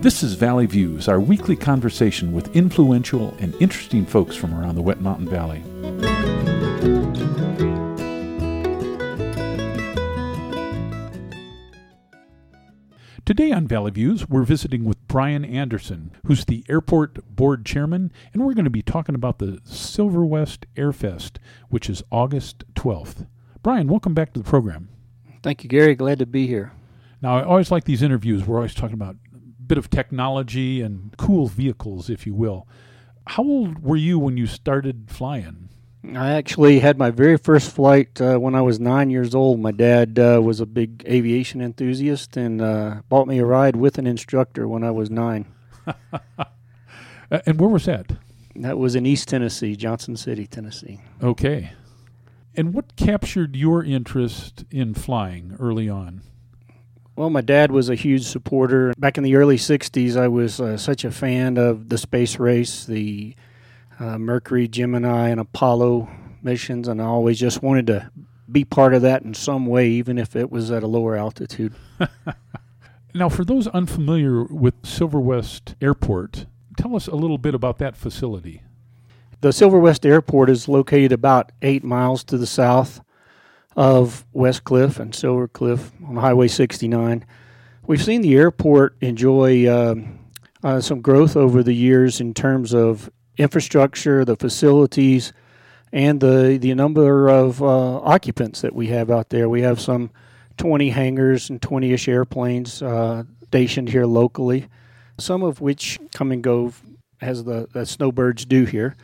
This is Valley Views, our weekly conversation with influential and interesting folks from around the Wet Mountain Valley. Today on Valley Views, we're visiting with Bryan Anderson, who's the airport board chairman, and we're going to be talking about the Silver West Airfest, which is August 12th. Bryan, welcome back to the program. Thank you, Gary. Glad to be here. Now, I always like these interviews. We're always talking about bit of technology and cool vehicles, if you will. How old were you when you started flying? I actually had my very first flight uh, when I was nine years old. My dad uh, was a big aviation enthusiast and uh, bought me a ride with an instructor when I was nine. and where was that? That was in East Tennessee, Johnson City, Tennessee. Okay. And what captured your interest in flying early on? Well, my dad was a huge supporter. Back in the early 60s, I was uh, such a fan of the space race, the uh, Mercury, Gemini, and Apollo missions, and I always just wanted to be part of that in some way, even if it was at a lower altitude. now, for those unfamiliar with Silver West Airport, tell us a little bit about that facility. The Silver West Airport is located about eight miles to the south of Westcliffe and Silver Cliff on Highway 69. We've seen the airport enjoy uh, uh, some growth over the years in terms of infrastructure, the facilities, and the the number of uh, occupants that we have out there. We have some 20 hangars and 20ish airplanes uh, stationed here locally, some of which come and go as the, the snowbirds do here.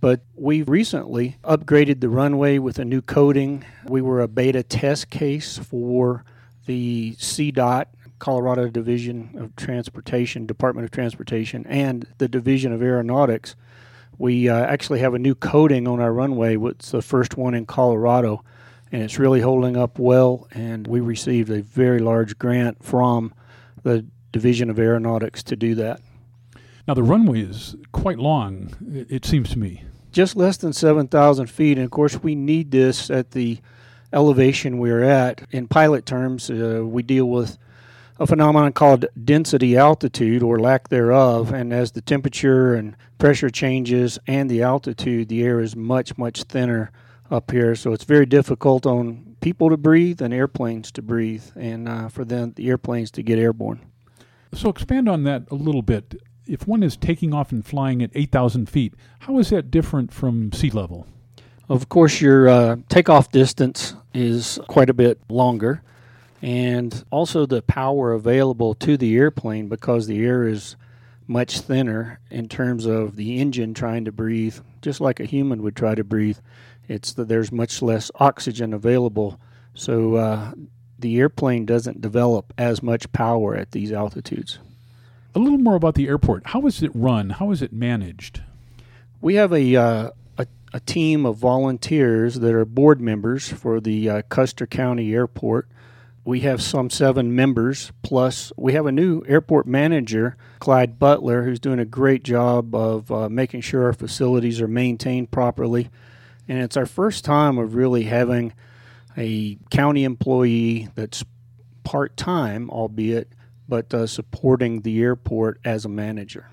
But we recently upgraded the runway with a new coating. We were a beta test case for the CDOT, Colorado Division of Transportation, Department of Transportation, and the Division of Aeronautics we uh, actually have a new coating on our runway. It's the first one in Colorado, and it's really holding up well. And we received a very large grant from the Division of Aeronautics to do that. Now, the runway is quite long, it seems to me. Just less than 7,000 feet. And of course, we need this at the elevation we're at. In pilot terms, uh, we deal with a phenomenon called density altitude or lack thereof. And as the temperature and pressure changes and the altitude, the air is much, much thinner up here. So it's very difficult on people to breathe and airplanes to breathe, and uh, for them, the airplanes to get airborne. So expand on that a little bit. If one is taking off and flying at 8,000 feet, how is that different from sea level? Of course, your uh, takeoff distance is quite a bit longer and also the power available to the airplane because the air is much thinner in terms of the engine trying to breathe, just like a human would try to breathe. It's that there's much less oxygen available, so uh, the airplane doesn't develop as much power at these altitudes. A little more about the airport. How is it run? How is it managed? We have a uh, a, a, team of volunteers that are board members for the uh, Custer County Airport we have some seven members, plus we have a new airport manager, Clyde Butler, who's doing a great job of uh, making sure our facilities are maintained properly. And it's our first time of really having a county employee that's part time, albeit, but uh, supporting the airport as a manager.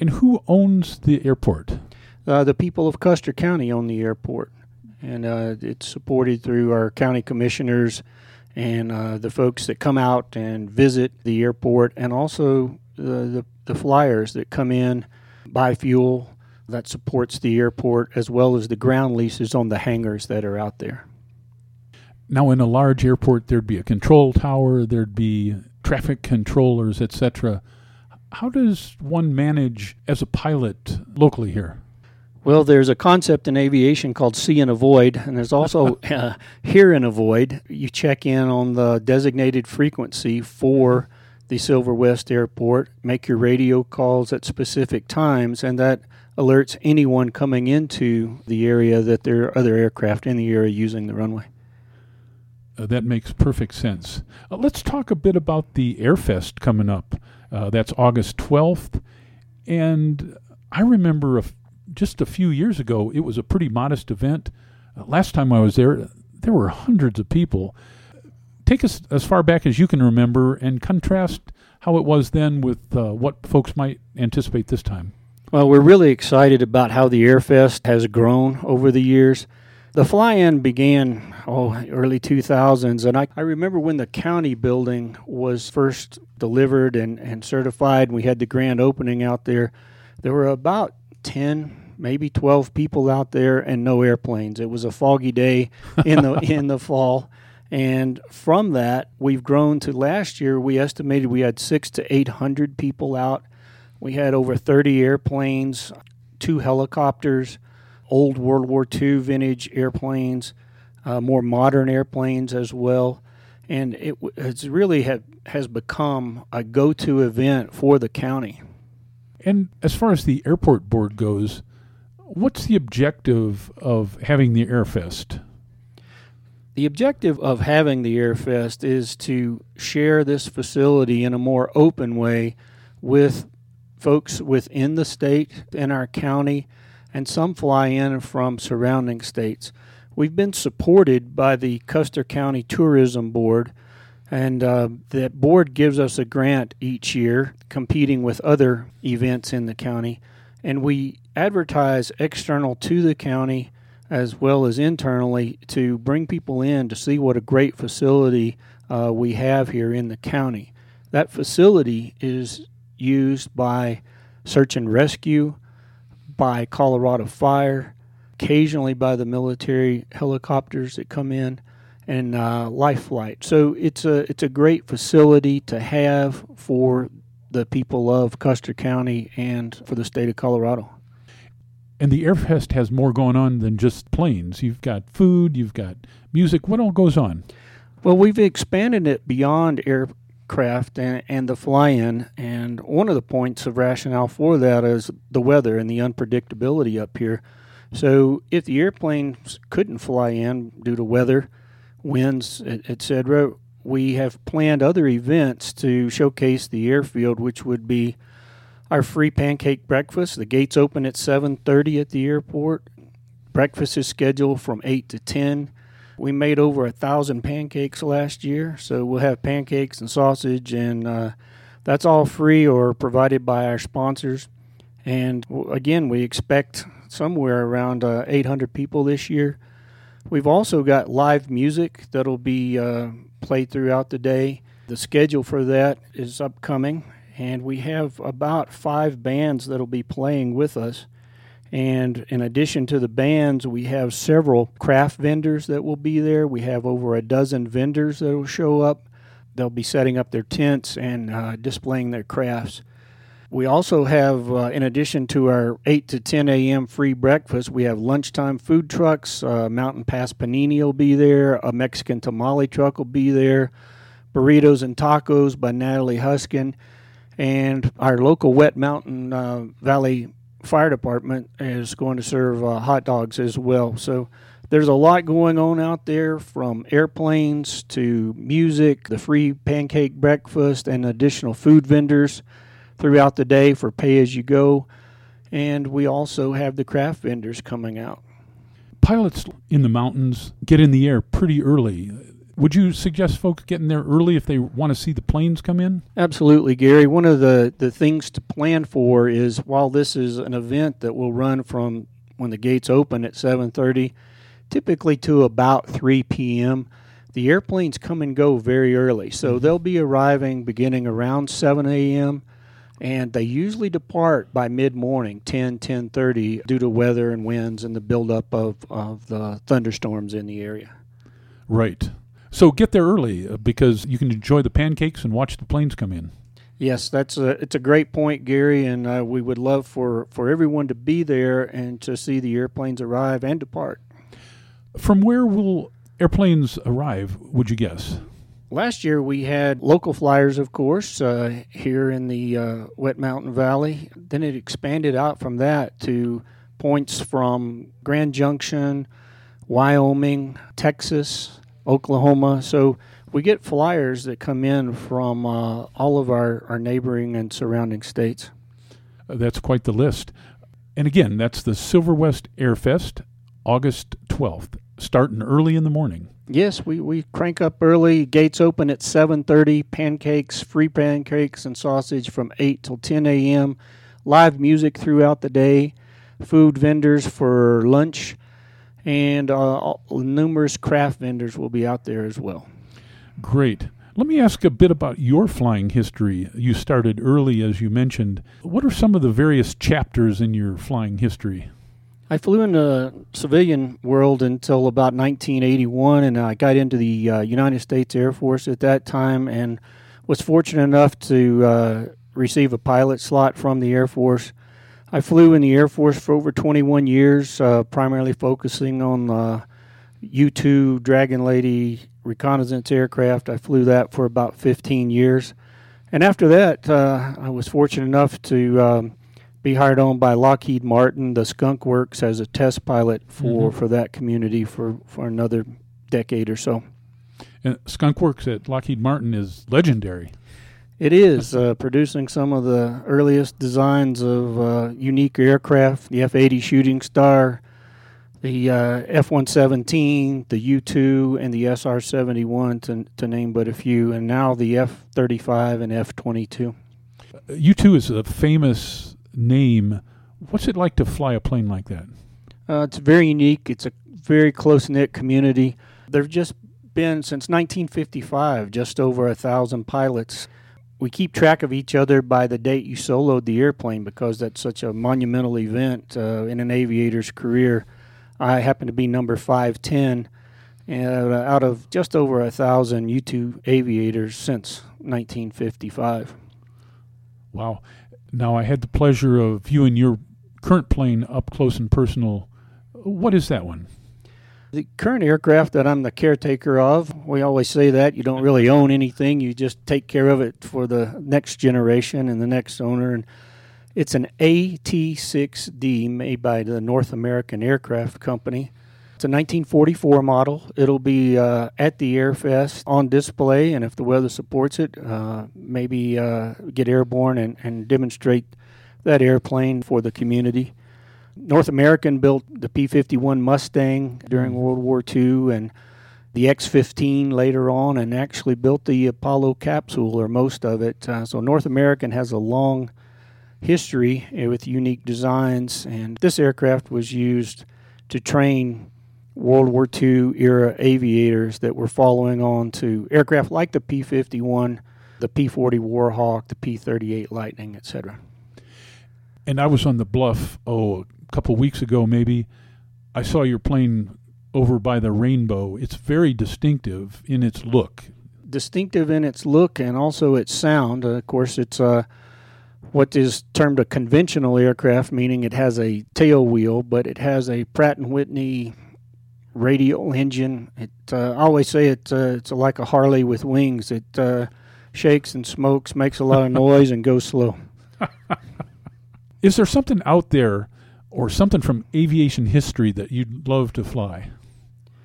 And who owns the airport? Uh, the people of Custer County own the airport, and uh, it's supported through our county commissioners and uh, the folks that come out and visit the airport, and also the, the, the flyers that come in, buy fuel that supports the airport, as well as the ground leases on the hangars that are out there. Now, in a large airport, there'd be a control tower, there'd be traffic controllers, etc. How does one manage as a pilot locally here? Well, there's a concept in aviation called see and avoid, and there's also uh, hear and avoid. You check in on the designated frequency for the Silver West Airport, make your radio calls at specific times, and that alerts anyone coming into the area that there are other aircraft in the area using the runway. Uh, that makes perfect sense. Uh, let's talk a bit about the Airfest coming up. Uh, that's August 12th. And I remember a just a few years ago, it was a pretty modest event. Uh, last time I was there, there were hundreds of people. Take us as far back as you can remember and contrast how it was then with uh, what folks might anticipate this time. Well, we're really excited about how the Airfest has grown over the years. The fly-in began oh early 2000s, and I, I remember when the county building was first delivered and, and certified. We had the grand opening out there. There were about 10, maybe 12 people out there, and no airplanes. It was a foggy day in the in the fall, and from that we've grown to last year. We estimated we had six to 800 people out. We had over 30 airplanes, two helicopters old World War II vintage airplanes, uh, more modern airplanes as well. And it it's really have, has become a go to event for the county. And as far as the airport board goes, what's the objective of having the Airfest? The objective of having the Airfest is to share this facility in a more open way with folks within the state and our county and some fly in from surrounding states. We've been supported by the Custer County Tourism Board, and uh, that board gives us a grant each year, competing with other events in the county. And we advertise external to the county as well as internally to bring people in to see what a great facility uh, we have here in the county. That facility is used by search and rescue, by Colorado Fire, occasionally by the military helicopters that come in, and uh, Life Flight. So it's a it's a great facility to have for the people of Custer County and for the state of Colorado. And the Airfest has more going on than just planes. You've got food, you've got music. What all goes on? Well, we've expanded it beyond air craft and, and the fly in. And one of the points of rationale for that is the weather and the unpredictability up here. So if the airplanes couldn't fly in due to weather, winds, etc., we have planned other events to showcase the airfield, which would be our free pancake breakfast. The gates open at 7:30 at the airport. Breakfast is scheduled from 8 to 10. We made over a thousand pancakes last year, so we'll have pancakes and sausage, and uh, that's all free or provided by our sponsors. And again, we expect somewhere around uh, 800 people this year. We've also got live music that'll be uh, played throughout the day. The schedule for that is upcoming, and we have about five bands that'll be playing with us. And in addition to the bands, we have several craft vendors that will be there. We have over a dozen vendors that will show up. They'll be setting up their tents and uh, displaying their crafts. We also have, uh, in addition to our 8 to 10 a.m. free breakfast, we have lunchtime food trucks. Uh, Mountain Pass Panini will be there. A Mexican tamale truck will be there. Burritos and Tacos by Natalie Huskin. And our local Wet Mountain uh, Valley fire department is going to serve uh, hot dogs as well. So there's a lot going on out there from airplanes to music, the free pancake breakfast, and additional food vendors throughout the day for pay as you go. And we also have the craft vendors coming out. Pilots in the mountains get in the air pretty early. Would you suggest folks getting there early if they want to see the planes come in? Absolutely, Gary. One of the, the things to plan for is while this is an event that will run from when the gates open at 7:30 typically to about 3 p.m. The airplanes come and go very early, so mm-hmm. they'll be arriving beginning around 7 a.m. and they usually depart by mid-morning, 10, 10:30 due to weather and winds and the buildup of, of the thunderstorms in the area. Right. So get there early uh, because you can enjoy the pancakes and watch the planes come in. Yes, that's a it's a great point, Gary, and uh, we would love for for everyone to be there and to see the airplanes arrive and depart. From where will airplanes arrive? Would you guess? Last year we had local flyers, of course, uh, here in the uh, Wet Mountain Valley. Then it expanded out from that to points from Grand Junction, Wyoming, Texas, Oklahoma. So we get flyers that come in from uh, all of our, our neighboring and surrounding states. Uh, that's quite the list. And again, that's the Silver West Airfest, August 12th, starting early in the morning. Yes, we, we crank up early. Gates open at 7:30. Pancakes, free pancakes and sausage from 8 till 10 a.m. Live music throughout the day. Food vendors for lunch, and uh, numerous craft vendors will be out there as well. Great. Let me ask a bit about your flying history. You started early, as you mentioned. What are some of the various chapters in your flying history? I flew in the civilian world until about 1981, and I got into the uh, United States Air Force at that time and was fortunate enough to uh, receive a pilot slot from the Air Force. I flew in the Air Force for over 21 years, uh, primarily focusing on the U 2 Dragon Lady reconnaissance aircraft. I flew that for about 15 years. And after that, uh, I was fortunate enough to um, be hired on by Lockheed Martin, the Skunk Works, as a test pilot for, mm-hmm. for that community for, for another decade or so. And Skunk Works at Lockheed Martin is legendary. It is uh, producing some of the earliest designs of uh, unique aircraft, the F 80 Shooting Star, the uh, F 117, the U 2, and the SR 71, to, to name but a few, and now the F 35 and F 22. U 2 is a famous name. What's it like to fly a plane like that? Uh, it's very unique. It's a very close knit community. There've just been since 1955 just over a thousand pilots. We keep track of each other by the date you soloed the airplane because that's such a monumental event uh, in an aviator's career. I happen to be number 510 uh, out of just over a thousand U 2 aviators since 1955. Wow. Now, I had the pleasure of viewing your current plane up close and personal. What is that one? The current aircraft that I'm the caretaker of, we always say that you don't really own anything, you just take care of it for the next generation and the next owner. And it's an AT6D made by the North American Aircraft Company. It's a 1944 model. It'll be uh, at the Airfest on display, and if the weather supports it, uh, maybe uh, get airborne and, and demonstrate that airplane for the community. North American built the P 51 Mustang during mm. World War II and the X 15 later on, and actually built the Apollo capsule or most of it. Uh, so, North American has a long history with unique designs, and this aircraft was used to train World War II era aviators that were following on to aircraft like the P 51, the P 40 Warhawk, the P 38 Lightning, etc. And I was on the bluff, oh, a couple weeks ago maybe. I saw your plane over by the rainbow. It's very distinctive in its look. Distinctive in its look and also its sound. Uh, of course, it's uh, what is termed a conventional aircraft, meaning it has a tail wheel, but it has a Pratt and Whitney radial engine. It uh, I always say it, uh, it's like a Harley with wings. It uh, shakes and smokes, makes a lot of noise, and goes slow. Is there something out there, or something from aviation history that you'd love to fly?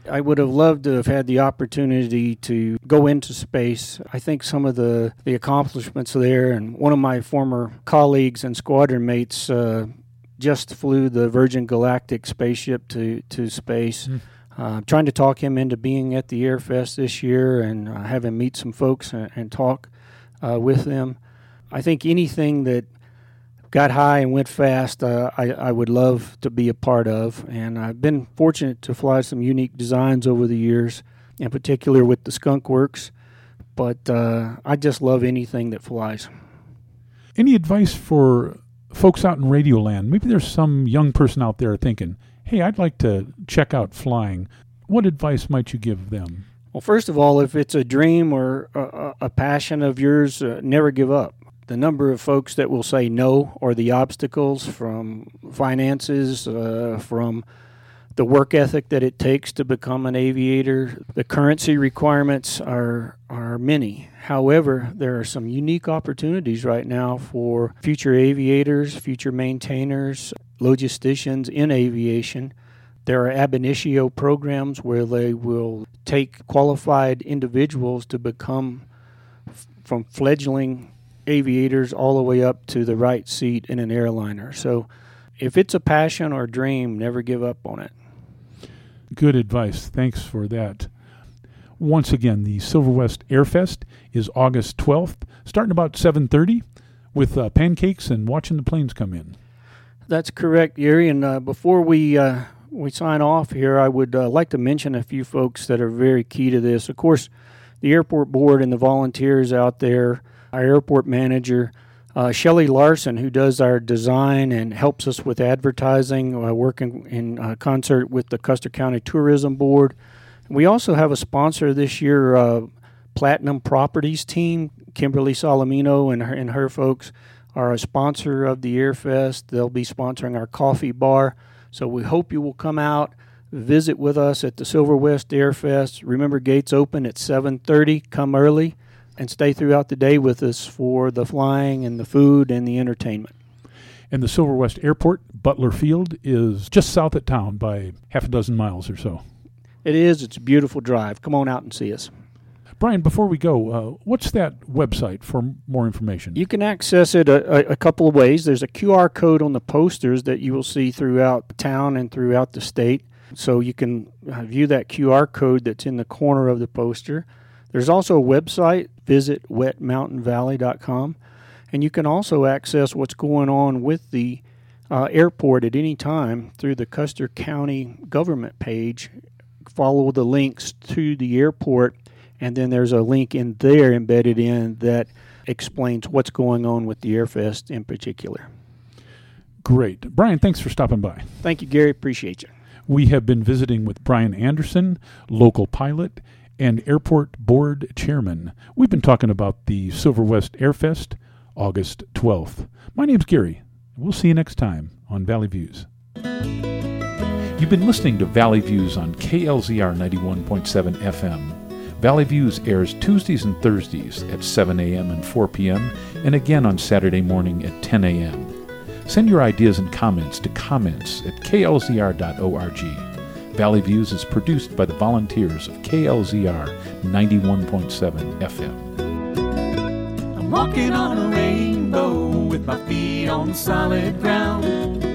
I would have loved to have had the opportunity to go into space. I think some of the, the accomplishments there, and one of my former colleagues and squadron mates uh, just flew the Virgin Galactic spaceship to, to space. Mm. Uh, trying to talk him into being at the Airfest this year and uh, have him meet some folks and, and talk uh, with them. I think anything that got high and went fast, uh, I, I would love to be a part of. And I've been fortunate to fly some unique designs over the years, in particular with the Skunk Works. But uh, I just love anything that flies. Any advice for folks out in Radioland? Maybe there's some young person out there thinking, hey, I'd like to check out flying. What advice might you give them? Well, first of all, if it's a dream or a, a passion of yours, uh, never give up. The number of folks that will say no or the obstacles from finances, uh, from the work ethic that it takes to become an aviator, the currency requirements are are many. However, there are some unique opportunities right now for future aviators, future maintainers, logisticians in aviation. There are ab initio programs where they will take qualified individuals to become f- from fledgling aviators all the way up to the right seat in an airliner. So if it's a passion or a dream, never give up on it. Good advice. Thanks for that. Once again, the Silver West Airfest is August 12th, starting about 7:30 with uh, pancakes and watching the planes come in. That's correct, Gary. And uh, before we uh, we sign off here, I would uh, like to mention a few folks that are very key to this. Of course, the airport board and the volunteers out there, our airport manager, uh, Shelly Larson, who does our design and helps us with advertising, uh, working in uh, concert with the Custer County Tourism Board. We also have a sponsor this year, uh, Platinum Properties team. Kimberly Salamino and her, and her folks are a sponsor of the Airfest. They'll be sponsoring our coffee bar. So we hope you will come out, visit with us at the Silver West Airfest. Remember, gates open at 7:30. Come early and stay throughout the day with us for the flying and the food and the entertainment. And the Silver West Airport, Butler Field, is just south of town by half a dozen miles or so. It is. It's a beautiful drive. Come on out and see us. Bryan, before we go, uh, what's that website for more information? You can access it a, a, couple of ways. There's a QR code on the posters that you will see throughout town and throughout the state. So you can uh, view that QR code that's in the corner of the poster. There's also a website, visit wetmountainvalley.com. And you can also access what's going on with the uh, airport at any time through the Custer County government page. Follow the links to the airport and then there's a link in there embedded in that explains what's going on with the Airfest in particular. Great. Bryan, thanks for stopping by. Thank you, Gary. Appreciate you. We have been visiting with Bryan Anderson, local pilot and airport board chairman. We've been talking about the Silver West Airfest, August 12th. My name's Gary. We'll see you next time on Valley Views. You've been listening to Valley Views on KLZR 91.7 FM. Valley Views airs Tuesdays and Thursdays at 7 a.m. and 4 p.m., and again on Saturday morning at 10 a.m. Send your ideas and comments to comments at klzr.org. Valley Views is produced by the volunteers of KLZR 91.7 FM. I'm walking on a rainbow with my feet on solid ground.